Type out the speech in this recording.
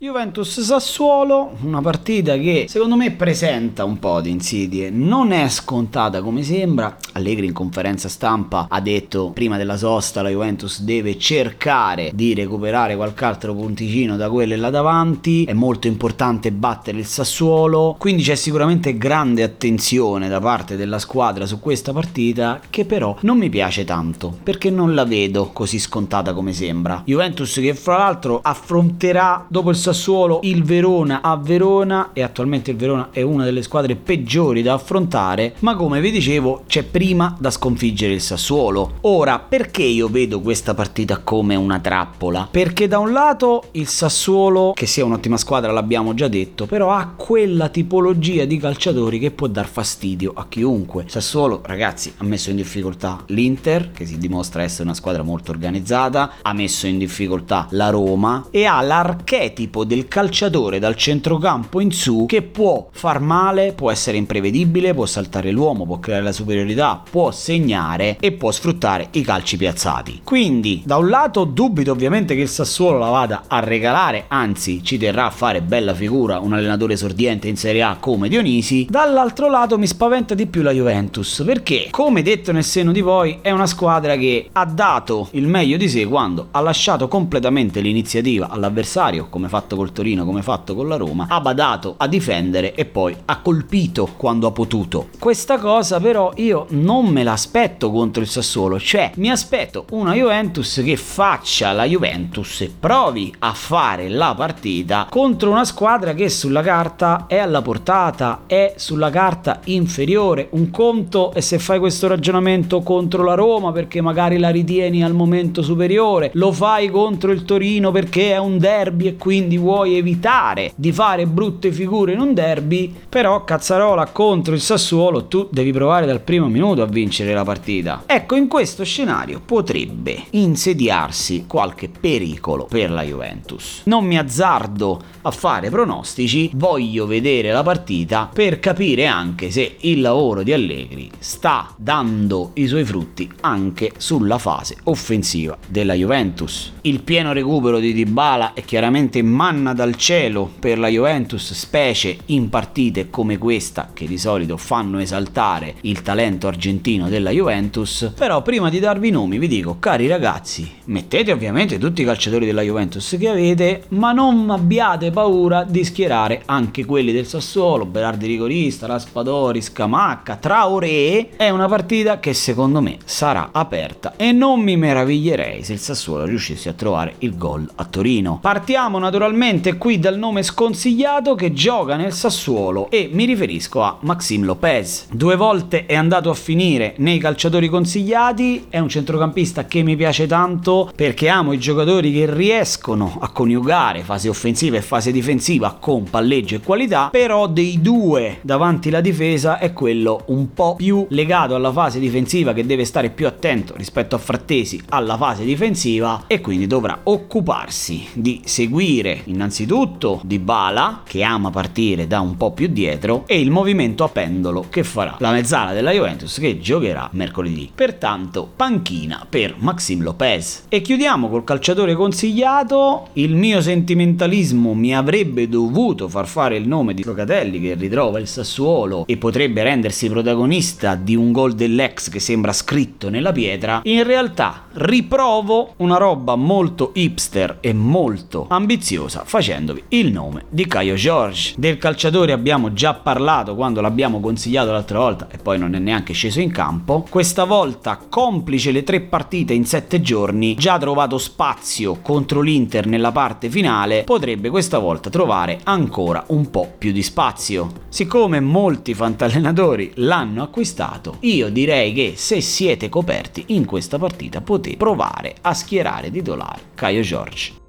Juventus Sassuolo, una partita che secondo me presenta un po' di insidie, non è scontata come sembra. Allegri in conferenza stampa ha detto prima della sosta la Juventus deve cercare di recuperare qualche altro punticino da quelle là davanti, è molto importante battere il Sassuolo, quindi c'è sicuramente grande attenzione da parte della squadra su questa partita che però non mi piace tanto perché non la vedo così scontata come sembra. Juventus che fra l'altro affronterà dopo il Sassuolo il Verona a Verona e attualmente il Verona è una delle squadre peggiori da affrontare, ma come vi dicevo c'è prima da sconfiggere il Sassuolo. Ora, perché io vedo questa partita come una trappola? Perché da un lato il Sassuolo, che sia un'ottima squadra l'abbiamo già detto, però ha quella tipologia di calciatori che può dar fastidio a chiunque. Sassuolo, ragazzi, ha messo in difficoltà l'Inter, che si dimostra essere una squadra molto organizzata, ha messo in difficoltà la Roma e ha l'archetipo tipo del calciatore dal centrocampo in su che può far male, può essere imprevedibile, può saltare l'uomo, può creare la superiorità, può segnare e può sfruttare i calci piazzati. Quindi, da un lato dubito ovviamente che il Sassuolo la vada a regalare, anzi ci terrà a fare bella figura un allenatore sordiente in Serie A come Dionisi, dall'altro lato mi spaventa di più la Juventus, perché come detto nel seno di voi è una squadra che ha dato il meglio di sé quando ha lasciato completamente l'iniziativa all'avversario, come fatto fatto col Torino, come fatto con la Roma, ha badato a difendere e poi ha colpito quando ha potuto. Questa cosa però io non me l'aspetto contro il Sassuolo, cioè mi aspetto una Juventus che faccia la Juventus e provi a fare la partita contro una squadra che sulla carta è alla portata, è sulla carta inferiore. Un conto e se fai questo ragionamento contro la Roma perché magari la ritieni al momento superiore, lo fai contro il Torino perché è un derby e quindi vuoi evitare di fare brutte figure in un derby, però Cazzarola contro il Sassuolo tu devi provare dal primo minuto a vincere la partita. Ecco, in questo scenario potrebbe insediarsi qualche pericolo per la Juventus. Non mi azzardo a fare pronostici, voglio vedere la partita per capire anche se il lavoro di Allegri sta dando i suoi frutti anche sulla fase offensiva della Juventus. Il pieno recupero di Dybala è chiaramente in manna dal cielo per la Juventus, specie in partite come questa che di solito fanno esaltare il talento argentino della Juventus. Però prima di darvi i nomi vi dico, cari ragazzi, mettete ovviamente tutti i calciatori della Juventus che avete, ma non abbiate paura di schierare anche quelli del Sassuolo, Berardi rigorista, Raspadori, Scamacca, Traoré. È una partita che secondo me sarà aperta e non mi meraviglierei se il Sassuolo riuscisse a trovare il gol a Torino. Partiamo naturalmente naturalmente qui dal nome sconsigliato che gioca nel Sassuolo e mi riferisco a Maxim Lopez. Due volte è andato a finire nei calciatori consigliati, è un centrocampista che mi piace tanto perché amo i giocatori che riescono a coniugare fase offensiva e fase difensiva con palleggio e qualità, però dei due davanti la difesa è quello un po' più legato alla fase difensiva che deve stare più attento rispetto a Frattesi alla fase difensiva e quindi dovrà occuparsi di seguire innanzitutto Di Bala che ama partire da un po' più dietro e il movimento a pendolo che farà la mezzala della Juventus che giocherà mercoledì. Pertanto panchina per Maxim Lopez. E chiudiamo col calciatore consigliato. Il mio sentimentalismo mi avrebbe dovuto far fare il nome di Locatelli che ritrova il Sassuolo e potrebbe rendersi protagonista di un gol dell'ex che sembra scritto nella pietra. In realtà riprovo una roba molto hipster e molto ambiziosa cosa facendovi il nome di Caio George. Del calciatore abbiamo già parlato quando l'abbiamo consigliato l'altra volta e poi non è neanche sceso in campo. Questa volta, complice le tre partite in sette giorni, già trovato spazio contro l'Inter nella parte finale, potrebbe questa volta trovare ancora un po' più di spazio. Siccome molti fantallenatori l'hanno acquistato, io direi che se siete coperti in questa partita potete provare a schierare titolare Caio George.